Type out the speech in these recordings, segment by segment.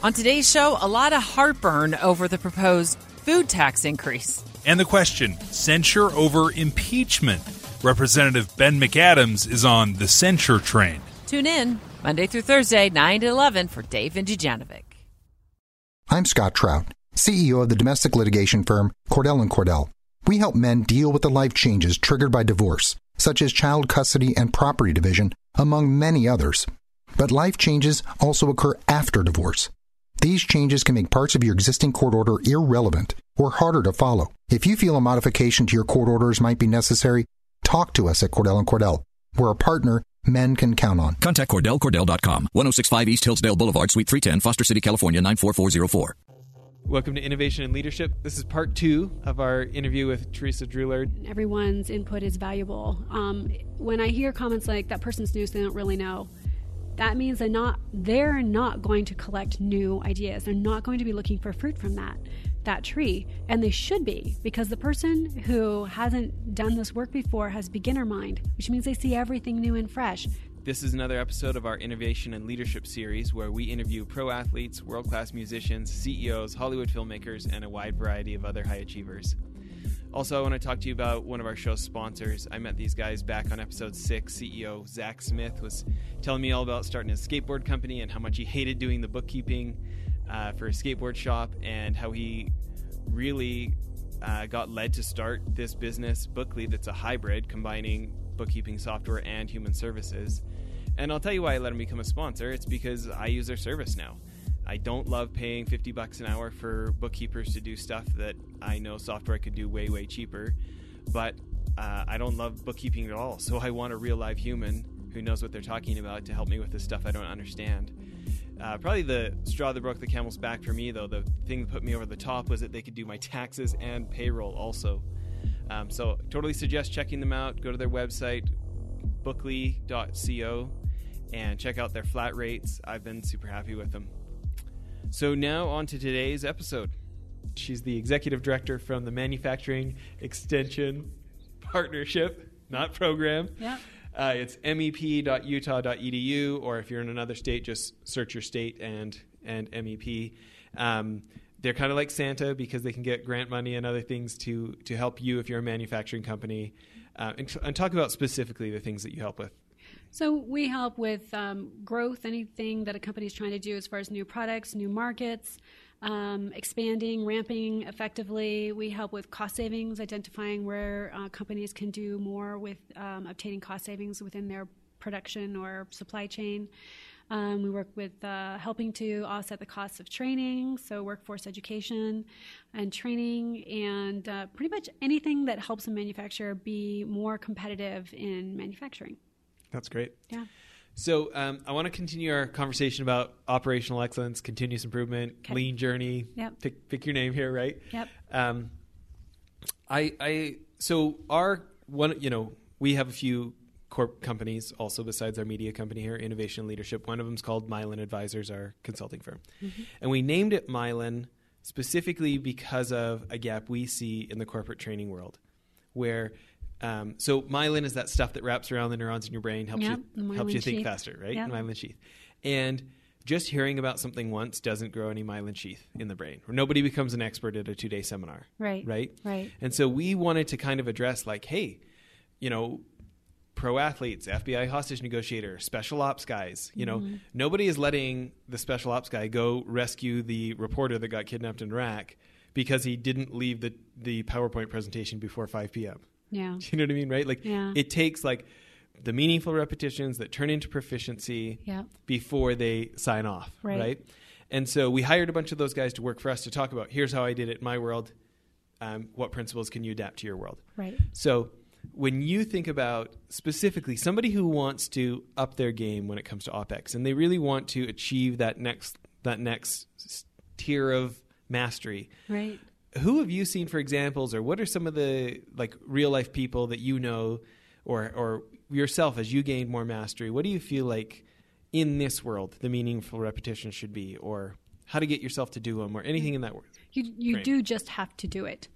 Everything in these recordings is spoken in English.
On today's show, a lot of heartburn over the proposed food tax increase. And the question censure over impeachment. Representative Ben McAdams is on the censure train. Tune in Monday through Thursday, 9 to 11 for Dave and Dujanovic. I'm Scott Trout, CEO of the domestic litigation firm Cordell and Cordell. We help men deal with the life changes triggered by divorce, such as child custody and property division, among many others. But life changes also occur after divorce. These changes can make parts of your existing court order irrelevant or harder to follow. If you feel a modification to your court orders might be necessary, talk to us at Cordell and Cordell. We're a partner men can count on. Contact CordellCordell.com, 1065 East Hillsdale Boulevard, Suite 310, Foster City, California, 94404. Welcome to Innovation and Leadership. This is part two of our interview with Teresa Drulard. Everyone's input is valuable. Um, when I hear comments like that person's news, they don't really know that means they're not they're not going to collect new ideas. They're not going to be looking for fruit from that that tree. And they should be because the person who hasn't done this work before has beginner mind which means they see everything new and fresh. This is another episode of our Innovation and Leadership series where we interview pro athletes, world class musicians, CEOs, Hollywood filmmakers, and a wide variety of other high achievers. Also, I want to talk to you about one of our show's sponsors. I met these guys back on episode six. CEO Zach Smith was telling me all about starting a skateboard company and how much he hated doing the bookkeeping uh, for a skateboard shop and how he really uh, got led to start this business, Bookly, that's a hybrid combining bookkeeping software and human services. And I'll tell you why I let him become a sponsor. It's because I use their service now. I don't love paying 50 bucks an hour for bookkeepers to do stuff that I know software could do way, way cheaper. But uh, I don't love bookkeeping at all. So I want a real live human who knows what they're talking about to help me with the stuff I don't understand. Uh, probably the straw that broke the camel's back for me, though, the thing that put me over the top was that they could do my taxes and payroll also. Um, so, totally suggest checking them out. Go to their website, bookly.co, and check out their flat rates. I've been super happy with them. So now on to today's episode. She's the executive director from the Manufacturing Extension Partnership, not program. Yeah. Uh, it's mep.utah.edu, or if you're in another state, just search your state and and MEP. Um, they're kind of like Santa because they can get grant money and other things to to help you if you're a manufacturing company. Uh, and, and talk about specifically the things that you help with. So we help with um, growth, anything that a company is trying to do as far as new products, new markets, um, expanding, ramping effectively. We help with cost savings, identifying where uh, companies can do more with um, obtaining cost savings within their production or supply chain. Um, we work with uh, helping to offset the costs of training, so workforce education and training, and uh, pretty much anything that helps a manufacturer be more competitive in manufacturing. That's great. Yeah. So um, I want to continue our conversation about operational excellence, continuous improvement, Okay. lean journey. Yep. Pick, pick your name here, right? Yep. Um, I I so our one you know we have a few corp companies also besides our media company here, Innovation Leadership. One of them is called Myelin Advisors, our consulting firm, and we named it Mylan specifically because of a gap we see in the corporate training world, where um, so myelin is that stuff that wraps around the neurons in your brain, helps Yep, you helps you think sheath. faster, right? Yep. Myelin sheath, and just hearing about something once doesn't grow any myelin sheath in the brain. Nobody becomes an expert at a two day seminar, Right. Right. Right. And so we wanted to kind of address like, hey, you know, pro athletes, FBI hostage negotiator, special ops guys, you know, nobody is letting the special ops guy go rescue the reporter that got kidnapped in Iraq because he didn't leave the, the PowerPoint presentation before 5 p.m. Yeah. Do you know what I mean? Right? Like Yeah. it takes like the meaningful repetitions that turn into proficiency Yeah. before they sign off. Right. Right. And so we hired a bunch of those guys to work for us to talk about here's how I did it in my world. Um, what principles can you adapt to your world? Right. So when you think about specifically somebody who wants to up their game when it comes to OPEX and they really want to achieve that next that next tier of mastery, Right. Who have you seen for examples or what are some of the like real life people that you know or or yourself as you gain more mastery what do you feel like in this world the meaningful repetition should be or how to get yourself to do them or anything in that word You you Right. do just have to do it.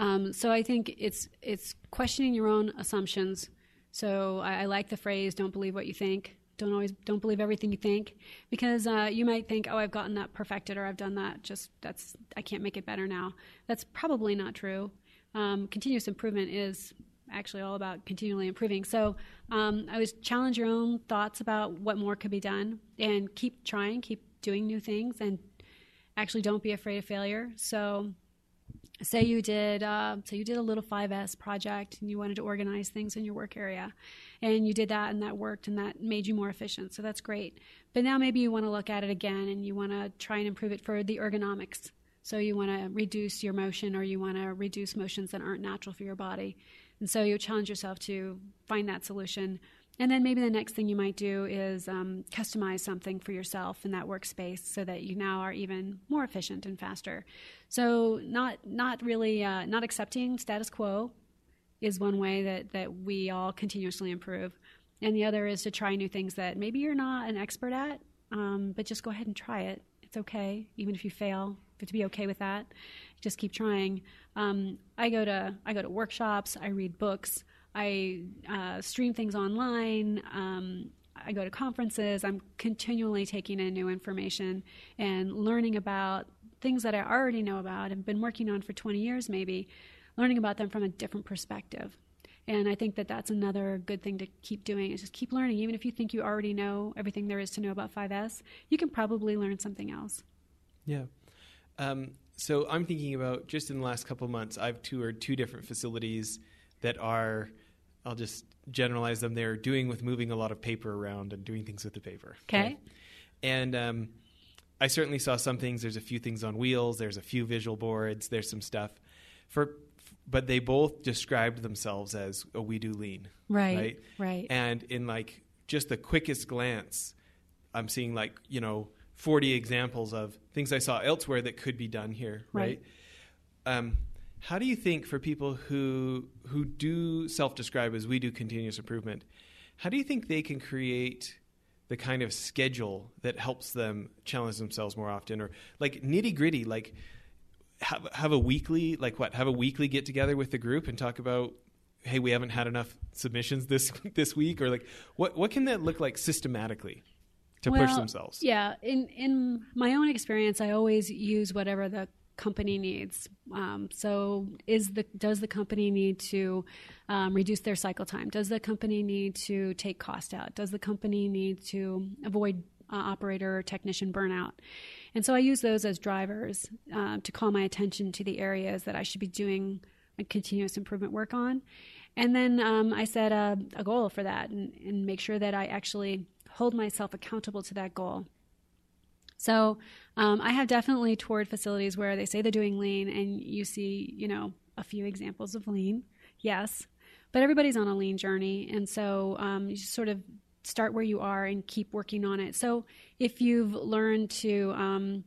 Um, so I think it's it's questioning your own assumptions. So I, I like the phrase "Don't believe what you think." Don't always don't believe everything you think because uh, you might think, oh, I've gotten that perfected or I've done that. Just that's I can't make it better now. That's probably not true. Um, continuous improvement is actually all about continually improving. So um, I was challenge your own thoughts about what more could be done and keep trying, keep doing new things, and actually don't be afraid of failure. So say you did uh, say you did a little 5s project and you wanted to organize things in your work area and you did that and that worked and that made you more efficient so that's great. But now maybe you want to look at it again and you want to try and improve it for the ergonomics. So you want to reduce your motion or you want to reduce motions that aren't natural for your body. And so you challenge yourself to find that solution and then maybe the next thing you might do is um, customize something for yourself in that workspace so that you now are even more efficient and faster. So not not really uh, not accepting status quo is one way that that we all continuously improve, and the other is to try new things that maybe you're not an expert at, um, but just go ahead and try it. It's okay, even if you fail. Have to be okay with that. Just keep trying. Um, I go to I go to workshops. I read books. I uh, stream things online. Um, I go to conferences. I'm continually taking in new information and learning about things that I already know about and been working on for 20 years, maybe, learning about them from a different perspective. And I think that that's another good thing to keep doing is just keep learning. Even if you think you already know everything there is to know about 5S, you can probably learn something else. Yeah. Um, so I'm thinking about just in the last couple months, I've toured two different facilities that are I'll just generalize them. They're doing with moving a lot of paper around and doing things with the paper. Okay. okay? And um, I certainly saw some things. There's a few things on wheels. There's a few visual boards. There's some stuff for, but they both described themselves as a we do lean. Right. Right. Right. And in like just the quickest glance, I'm seeing like you know 40 examples of things I saw elsewhere that could be done here. Right. right? Um, how do you think for people who who do self-describe as we do continuous improvement, how do you think they can create the kind of schedule that helps them challenge themselves more often? Or like nitty-gritty like have have a weekly like what have a weekly get together with the group and talk about hey we haven't had enough submissions this this week or like what what can that look like systematically to well, push themselves? yeah in in my own experience i always use whatever the company needs. Um, so, is the does the company need to um, reduce their cycle time? Does the company need to take cost out? Does the company need to avoid uh, operator or technician burnout? And so, I use those as drivers uh, to call my attention to the areas that I should be doing continuous improvement work on. And then um, I set a, a, goal for that and, and make sure that I actually hold myself accountable to that goal. So um, I have definitely toured facilities where they say they're doing lean, and you see, you know, a few examples of lean. Yes, but everybody's on a lean journey, and so um, you sort of start where you are and keep working on it. So if you've learned to um,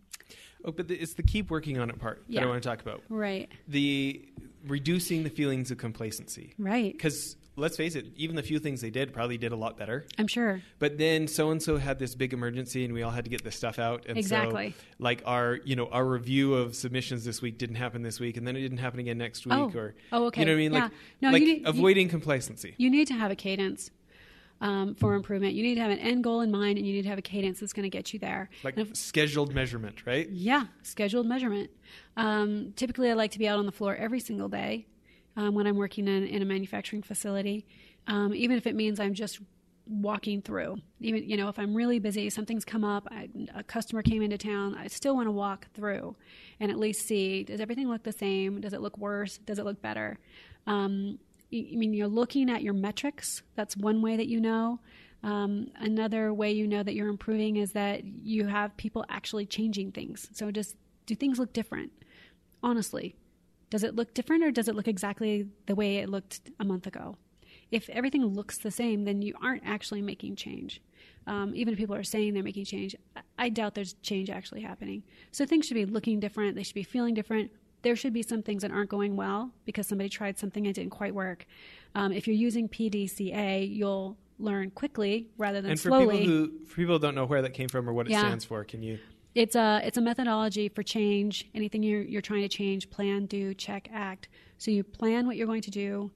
Oh, but the, it's the keep working on it part that I want to talk about. Right. The reducing the feelings of complacency. Right. Because let's face it, even the few things they did probably did a lot better. I'm sure. But then so and so had this big emergency, and we all had to get this stuff out. And exactly. So, like our, you know, our review of submissions this week didn't happen this week, and then it didn't happen again next week. Oh. Or oh, okay. You know what I mean? Yeah. Like, no, like you need, avoiding you, complacency. You need to have a cadence. Um, for improvement. You need to have an end goal in mind and you need to have a cadence that's going to get you there. Like if, scheduled measurement, right? Yeah, scheduled measurement. Um, typically, I like to be out on the floor every single day um, when I'm working in, in a manufacturing facility um, even if it means I'm just walking through. Even you know, if I'm really busy, something's come up, I, a customer came into town, I still want to walk through and at least see: does everything look the same? Does it look worse? Does it look better? Um, I mean, you're looking at your metrics. That's one way that you know. Um, another way you know that you're improving is that you have people actually changing things. So, just do things look different? Honestly, does it look different or does it look exactly the way it looked a month ago? if everything looks the same, then you aren't actually making change. Um, even if people are saying they're making change, I doubt there's change actually happening. So things should be looking different, they should be feeling different. There should be some things that aren't going well because somebody tried something and didn't quite work. Um, if you're using PDCA, you'll learn quickly rather than and for slowly. People who, for people who don't know where that came from or what it yeah. stands for, can you? It's a it's a methodology for change. Anything you're you're trying to change, plan, do, check, act. So you plan what you're going to do,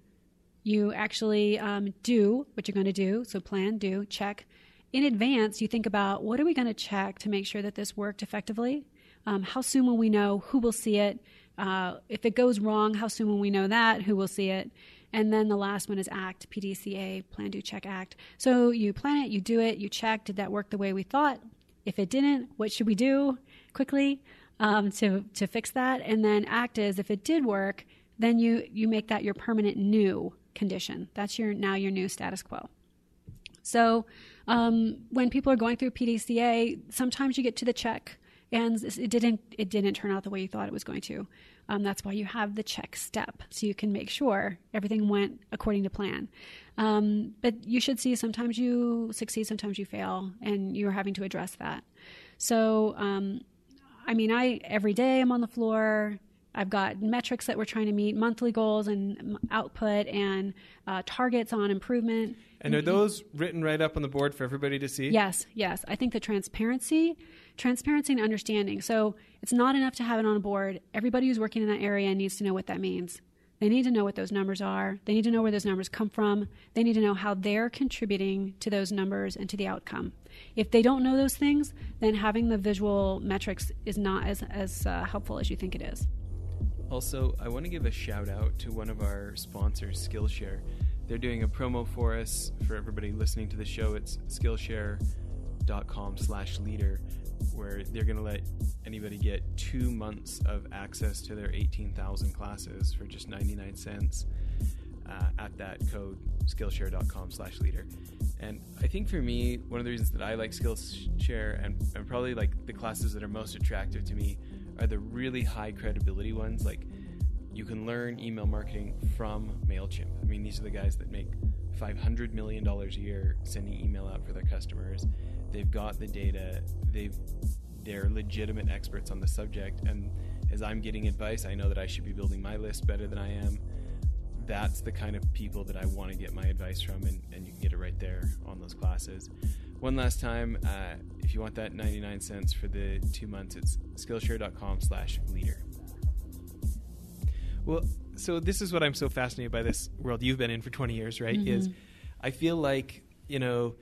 you actually um, do what you're going to do. So plan, do, check, in advance, you think about what are we going to check to make sure that this worked effectively? Um, how soon will we know? Who will see it? Uh, if it goes wrong, how soon will we know that? Who will see it? And then the last one is ACT, PDCA, Plan, Do, Check, Act. So you plan it, you do it, you check, did that work the way we thought? If it didn't, what should we do quickly um, to, to fix that? And then ACT is if it did work, then you, you make that your permanent new condition. That's your now your new status quo. So um, when people are going through PDCA, sometimes you get to the check and it didn't it didn't turn out the way you thought it was going to. Um, that's why you have the check step, so you can make sure everything went according to plan. Um, but you should see sometimes you succeed, sometimes you fail, and you're having to address that. So, um, I mean, I every day I'm on the floor. I've got metrics that we're trying to meet, monthly goals and output, and uh, targets on improvement. And are those written right up on the board for everybody to see? Yes, yes. I think the transparency, transparency and understanding. So it's not enough to have it on a board. Everybody who's working in that area needs to know what that means. They need to know what those numbers are. They need to know where those numbers come from. They need to know how they're contributing to those numbers and to the outcome. If they don't know those things, then having the visual metrics is not as, as uh, helpful as you think it is. Also, I want to give a shout out to one of our sponsors, Skillshare. They're doing a promo for us for everybody listening to the show. It's skillshare.com slash leader, where they're going to let anybody get two months of access to their 18,000 classes for just 99 cents uh, at that code, skillshare.com slash leader. And I think for me, one of the reasons that I like Skillshare and, and probably like the classes that are most attractive to me are the really high credibility ones. Like you can learn email marketing from MailChimp. I mean, these are the guys that make $500 million a year sending email out for their customers. They've got the data. They've they're legitimate experts on the subject. And as I'm getting advice, I know that I should be building my list better than I am. That's the kind of people that I want to get my advice from, and, and you can get it right there on those classes. One last time, uh, if you want that 99 cents for the two months, it's skillshare.com slash leader. Well, so this is what I'm so fascinated by this world you've been in for 20 years, right? Mm-hmm. Is I feel like, you know,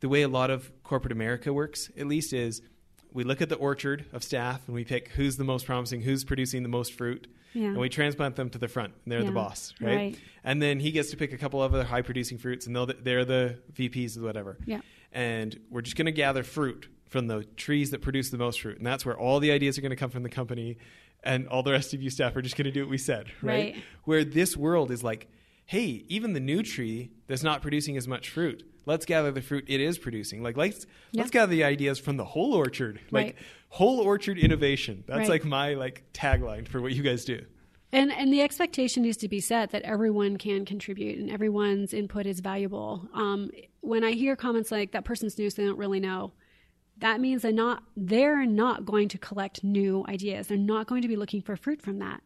the way a lot of corporate America works, at least, is we look at the orchard of staff and we pick who's the most promising, who's producing the most fruit, yeah. and we transplant them to the front. And they're yeah. the boss, right? right? And then he gets to pick a couple of other high producing fruits, and they're the VPs or whatever. Yeah. And we're just going to gather fruit from the trees that produce the most fruit, and that's where all the ideas are going to come from the company and all the rest of you staff are just going to do what we said, right? right? Where this world is like, hey, even the new tree that's not producing as much fruit, let's gather the fruit it is producing. Like let's yeah. let's gather the ideas from the whole orchard, like right. whole orchard innovation. That's right. like my like tagline for what you guys do. And and the expectation needs to be set that everyone can contribute and everyone's input is valuable. Um, when I hear comments like that person's new, so they don't really know that means they're not they're not going to collect new ideas. They're not going to be looking for fruit from that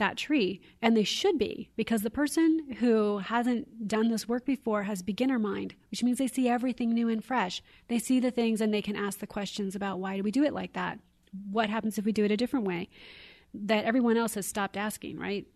that tree. And they should be because the person who hasn't done this work before has beginner mind, which means they see everything new and fresh. They see the things and they can ask the questions about why do we do it like that? What happens if we do it a different way? That everyone else has stopped asking, right?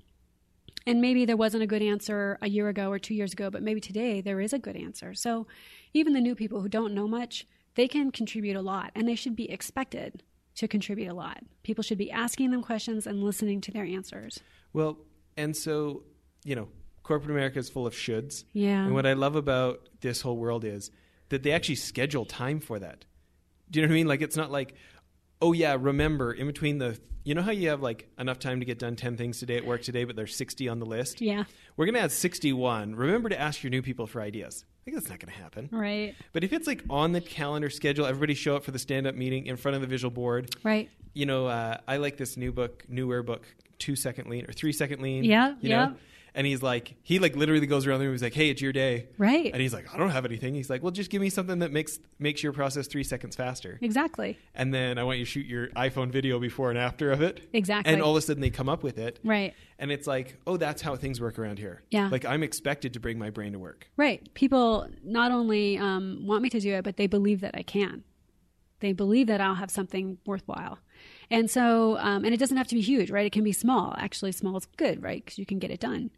And maybe there wasn't a good answer a year ago or two years ago, but maybe today there is a good answer. So even the new people who don't know much, they can contribute a lot and they should be expected to contribute a lot. People should be asking them questions and listening to their answers. Well, and so, you know, corporate America is full of shoulds. Yeah. And what I love about this whole world is that they actually schedule time for that. Do you know what I mean? Like, it's not like, oh, yeah, remember, in between the, you know how you have like enough time to get done 10 things today at work today, but there's 60 on the list? Yeah. We're going to add 61. Remember to ask your new people for ideas. I think that's not going to happen. Right. But if it's like on the calendar schedule, everybody show up for the stand up meeting in front of the visual board. Right. You know, uh, I like this new book, newer book, Two Second Lean or Three Second Lean. Yeah. You yeah. Know? And he's like he like literally goes around the room. And he's like hey it's your day. Right. And he's like i don't have anything. He's like well just give me something that makes makes your process three seconds faster. Exactly. And then i want you to shoot your iphone video before and after of it. Exactly. And all of a sudden they come up with it. Right. And it's like oh that's how things work around here. Yeah. Like i'm expected to bring my brain to work. Right. People not only um, want me to do it but they believe that i can. They believe that i'll have something worthwhile and so um, and it doesn't have to be huge right it can be small actually small is good right because you can get it done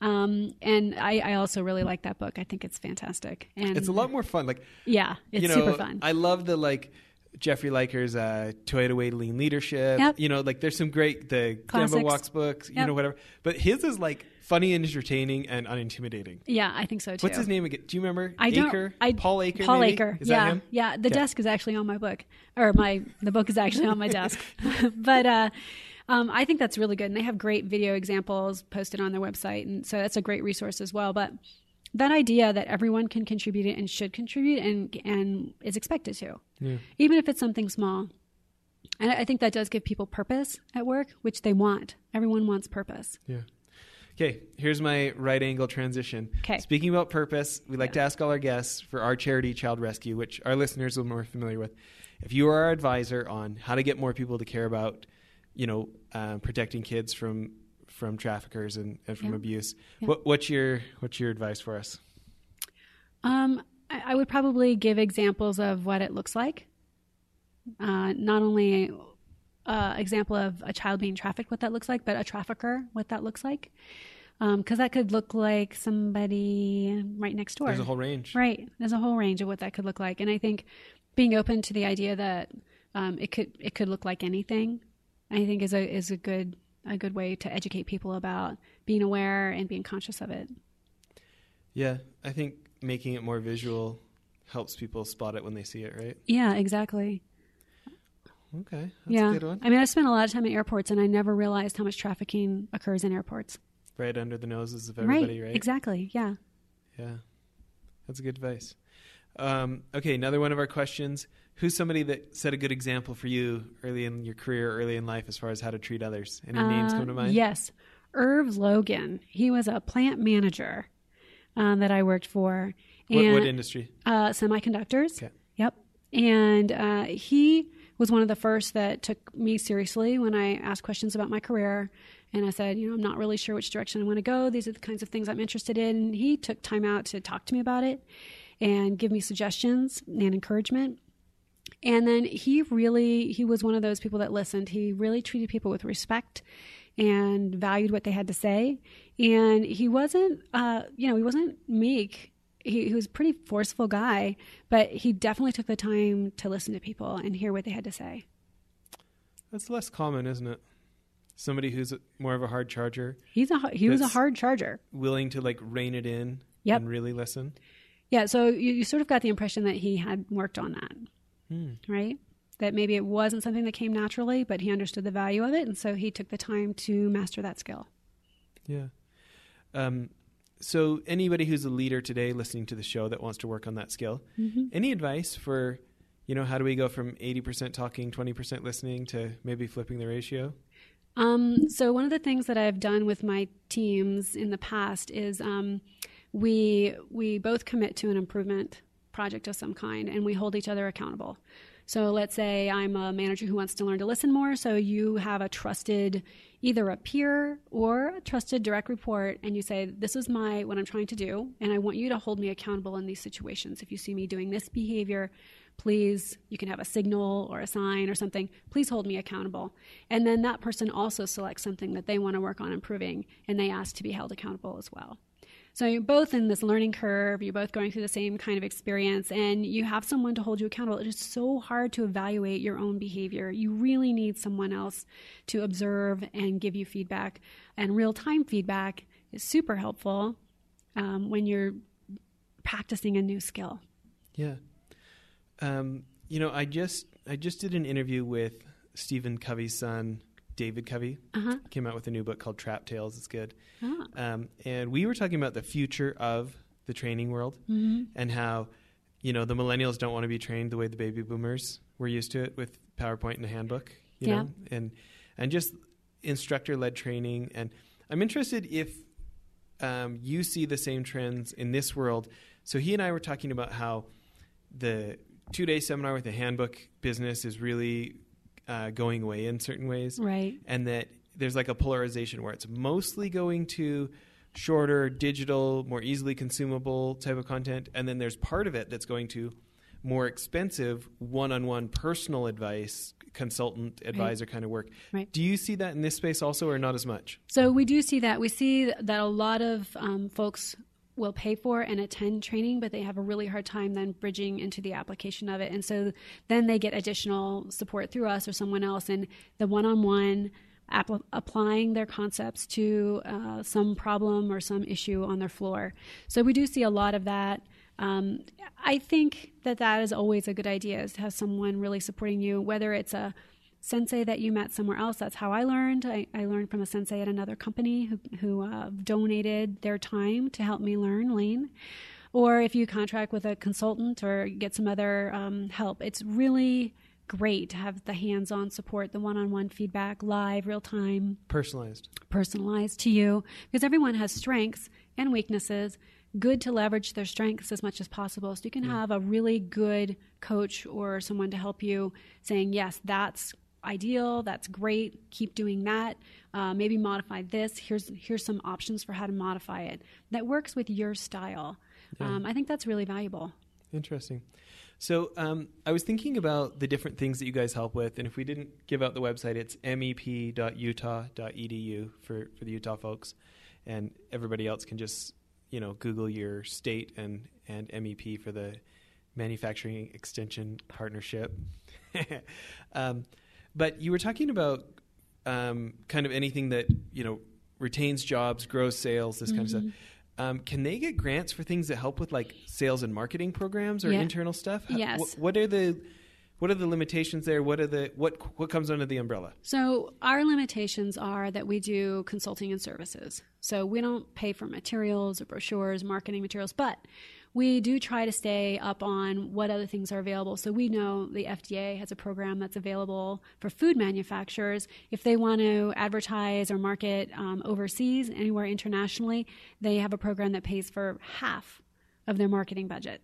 Um, and I, I also really like that book. I think it's fantastic. And It's a lot more fun. Like Yeah, it's you know, super fun. I love the like Jeffrey Liker's uh, Toyota Way to Lean Leadership. Yep. You know, like there's some great the Classics. Walks books. You Yep. know, whatever. But his is like funny and entertaining and unintimidating. yeah, I think so too. What's his name again? Do you remember? I don't. Aker? I, Paul Aker. Paul maybe? Aker. Is yeah, that him? yeah. The Okay. desk is actually on my book, or my the book is actually on my desk. but uh, um, I think that's really good, and they have great video examples posted on their website, and so that's a great resource as well. But that idea that everyone can contribute and should contribute and and is expected to, even if it's something small. And I think that does give people purpose at work, which they want. Everyone wants purpose. Yeah. Okay, here's my right angle transition. 'Kay. Speaking about purpose, we like to ask all our guests for our charity, Child Rescue, which our listeners will be more familiar with. If you are our advisor on how to get more people to care about, you know, uh, protecting kids from from traffickers and, and from Yeah. abuse, Yeah. what, what's your what's your advice for us? Um, I, I would probably give examples of what it looks like. Uh, not only uh, example of a child being trafficked, what that looks like, but a trafficker, what that looks like. Because that could look like somebody right next door. There's a whole range. Right. There's a whole range of what that could look like, and I think being open to the idea that um, it could it could look like anything, I think is a is a good a good way to educate people about being aware and being conscious of it. Yeah, I think making it more visual helps people spot it when they see it, right? Yeah, exactly. Okay, that's yeah. a good one. I mean, I spent a lot of time at airports, and I never realized how much trafficking occurs in airports. Right under the noses of everybody, right? Exactly. Yeah. Yeah, that's a good advice. Um, okay, another one of our questions: Who's somebody that set a good example for you early in your career, early in life, as far as how to treat others? Any names Uh, come to mind? Yes. Irv Logan. He was a plant manager um, that I worked for. What, and, what industry? Uh, semiconductors. Okay. Yep. And uh, he was one of the first that took me seriously when I asked questions about my career. And I said, you know, I'm not really sure which direction I want to go. These are the kinds of things I'm interested in. And he took time out to talk to me about it and give me suggestions and encouragement. And then he really, he was one of those people that listened. He really treated people with respect and valued what they had to say. And he wasn't, uh, you know, he wasn't meek. He, he was a pretty forceful guy, but he definitely took the time to listen to people and hear what they had to say. That's less common, isn't it? Somebody who's more of a hard charger, He's a he was a hard charger. willing to like rein it in Yep. and really listen. Yeah, so you, you sort of got the impression that he had worked on that, Hmm. right? That maybe it wasn't something that came naturally, but he understood the value of it, and so he took the time to master that skill. Yeah. Um, so anybody who's a leader today listening to the show that wants to work on that skill, Mm-hmm. any advice for, you know, how do we go from 80% talking, 20% listening to maybe flipping the ratio? Um, so one of the things that I've done with my teams in the past is um, we we both commit to an improvement project of some kind, and we hold each other accountable. So let's say I'm a manager who wants to learn to listen more. So you have a trusted, either a peer or a trusted direct report, and you say, "This is my what I'm trying to do, and I want you to hold me accountable in these situations. If you see me doing this behavior, please you can have a signal or a sign or something please hold me accountable and then that person also selects something that they want to work on improving and they ask to be held accountable as well so you're both in this learning curve you're both going through the same kind of experience and you have someone to hold you accountable. It is so hard to evaluate your own behavior. You really need someone else to observe and give you feedback and real-time feedback is super helpful um, when you're practicing a new skill. Yeah. Um, you know, I just I just did an interview with Stephen Covey's son, David Covey. uh-huh Came out with a new book called Trap Tales. It's good. ah. Um, and we were talking about the future of the training world Mhm. and how, you know, the millennials don't want to be trained the way the baby boomers were used to it with PowerPoint and a handbook, you Yeah. know, and and just instructor led training. And I'm interested if um, you see the same trends in this world. So he and I were talking about how the two day seminar with the handbook business is really uh, going away in certain ways. Right. And that there's like a polarization where it's mostly going to shorter, digital, more easily consumable type of content, and then there's part of it that's going to more expensive one-on-one personal advice consultant advisor kind of work. Right. do you see that in this space also or not as much? So we do see that. We see that a lot of um, folks will pay for and attend training, but they have a really hard time then bridging into the application of it. And so then they get additional support through us or someone else, and the one-on-one applying their concepts to uh, some problem or some issue on their floor. So we do see a lot of that. Um, I think that that is always a good idea is to have someone really supporting you, whether it's a sensei that you met somewhere else. That's how I learned. I, I learned from a sensei at another company who, who uh, donated their time to help me learn Lean. Or if you contract with a consultant or get some other um, help, it's really great to have the hands on support, the one on one feedback, live, real time personalized personalized to you because everyone has strengths and weaknesses. Good to leverage their strengths as much as possible. So you can have a really good coach or someone to help you saying, yes, that's ideal, that's great, keep doing that. Uh, maybe modify this. Here's here's some options for how to modify it that works with your style. Um, I think that's really valuable. Interesting. So um, I was thinking about the different things that you guys help with, and if we didn't give out the website, it's mep.utah.edu for for the Utah folks, and everybody else can just you know Google your state and and MEP for the Manufacturing Extension Partnership. um, but you were talking about um, kind of anything that you know retains jobs, grows sales, this kind of stuff. Um, can they get grants for things that help with like sales and marketing programs or Yeah. internal stuff? Yes. wh- what are the what are the limitations there? What are the what what comes under the umbrella? So, our limitations are that we do consulting and services. So, we don't pay for materials or brochures, marketing materials, but we do try to stay up on what other things are available. So, we know the FDA has a program that's available for food manufacturers. If they want to advertise or market um, overseas, anywhere internationally, they have a program that pays for half of their marketing budget.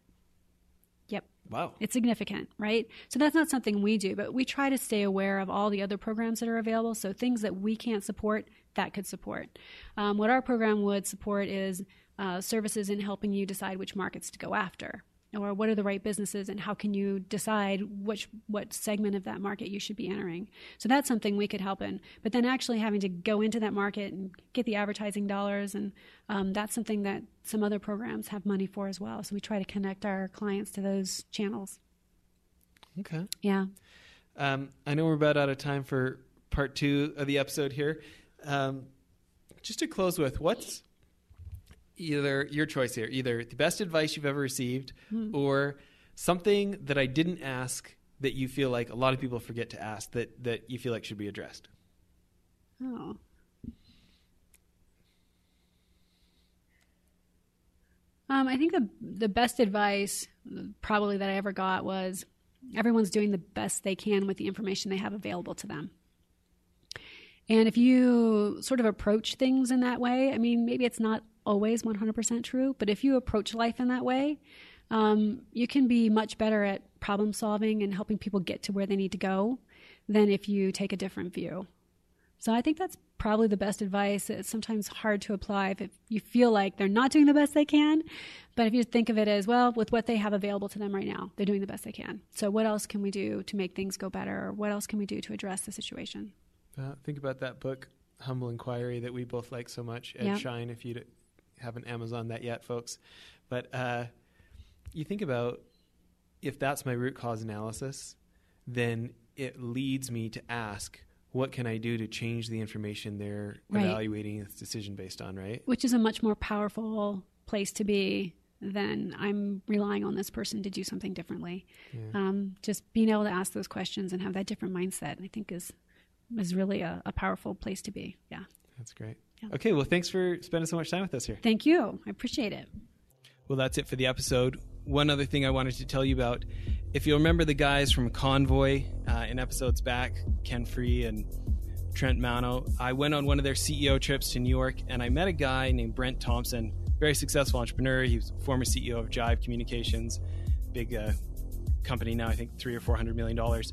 Yep. Wow. It's significant, right? So that's not something we do, but we try to stay aware of all the other programs that are available. So things that we can't support, that could support. Um, what our program would support is uh, services in helping you decide which markets to go after, or what are the right businesses, and how can you decide which what segment of that market you should be entering. So that's something we could help in. But then actually having to go into that market and get the advertising dollars, and um, that's something that some other programs have money for as well. So we try to connect our clients to those channels. Okay. Yeah. Um, I know we're about out of time for part two of the episode here. Um, just to close with, what's either your choice here, either the best advice you've ever received or something that I didn't ask that you feel like a lot of people forget to ask that, that you feel like should be addressed? Oh. Um, I think the the best advice probably that I ever got was everyone's doing the best they can with the information they have available to them. And if you sort of approach things in that way, I mean, maybe it's not always 100% true, but if you approach life in that way, um, you can be much better at problem solving and helping people get to where they need to go than if you take a different view. So I think that's probably the best advice. It's sometimes hard to apply if you feel like they're not doing the best they can. But if you think of it as, well, with what they have available to them right now, they're doing the best they can. So what else can we do to make things go better? Or what else can we do to address the situation? Uh, think about that book, Humble Inquiry, that we both like so much at Yeah. Shine. If you haven't Amazon that yet, folks, but uh, you think about if that's my root cause analysis, then it leads me to ask, what can I do to change the information they're Right. evaluating this decision based on? Right? Which is a much more powerful place to be than I'm relying on this person to do something differently. Um, just being able to ask those questions and have that different mindset, I think, is is really a, a powerful place to be. Yeah. That's great. Yeah. Okay, well, thanks for spending so much time with us here. Thank you. I appreciate it. Well, that's it for the episode. One other thing I wanted to tell you about if you remember the guys from Convoy uh, in episodes back, Ken Free and Trent Mano, I went on one of their CEO trips to New York and I met a guy named Brent Thompson, very successful entrepreneur. He was former CEO of Jive Communications, big uh, company now, I think three or four hundred million dollars.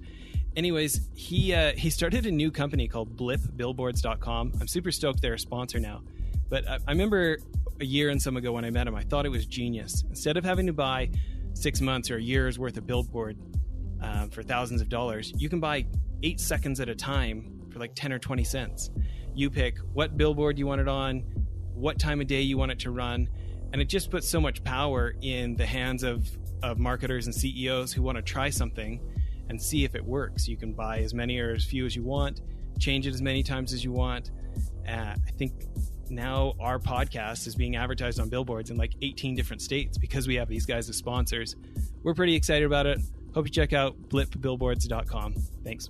Anyways, he uh, he started a new company called BlipBillboards.com. I'm super stoked they're a sponsor now. But I, I remember a year and some ago when I met him, I thought it was genius. Instead of having to buy six months or a year's worth of billboard uh, for thousands of dollars, you can buy eight seconds at a time for like 10 or 20 cents. You pick what billboard you want it on, what time of day you want it to run, and it just puts so much power in the hands of, of marketers and CEOs who want to try something and see if it works. You can buy as many or as few as you want, change it as many times as you want. Uh, I think now our podcast is being advertised on billboards in like 18 different states because we have these guys as sponsors. We're pretty excited about it. Hope you check out blipbillboards.com. Thanks.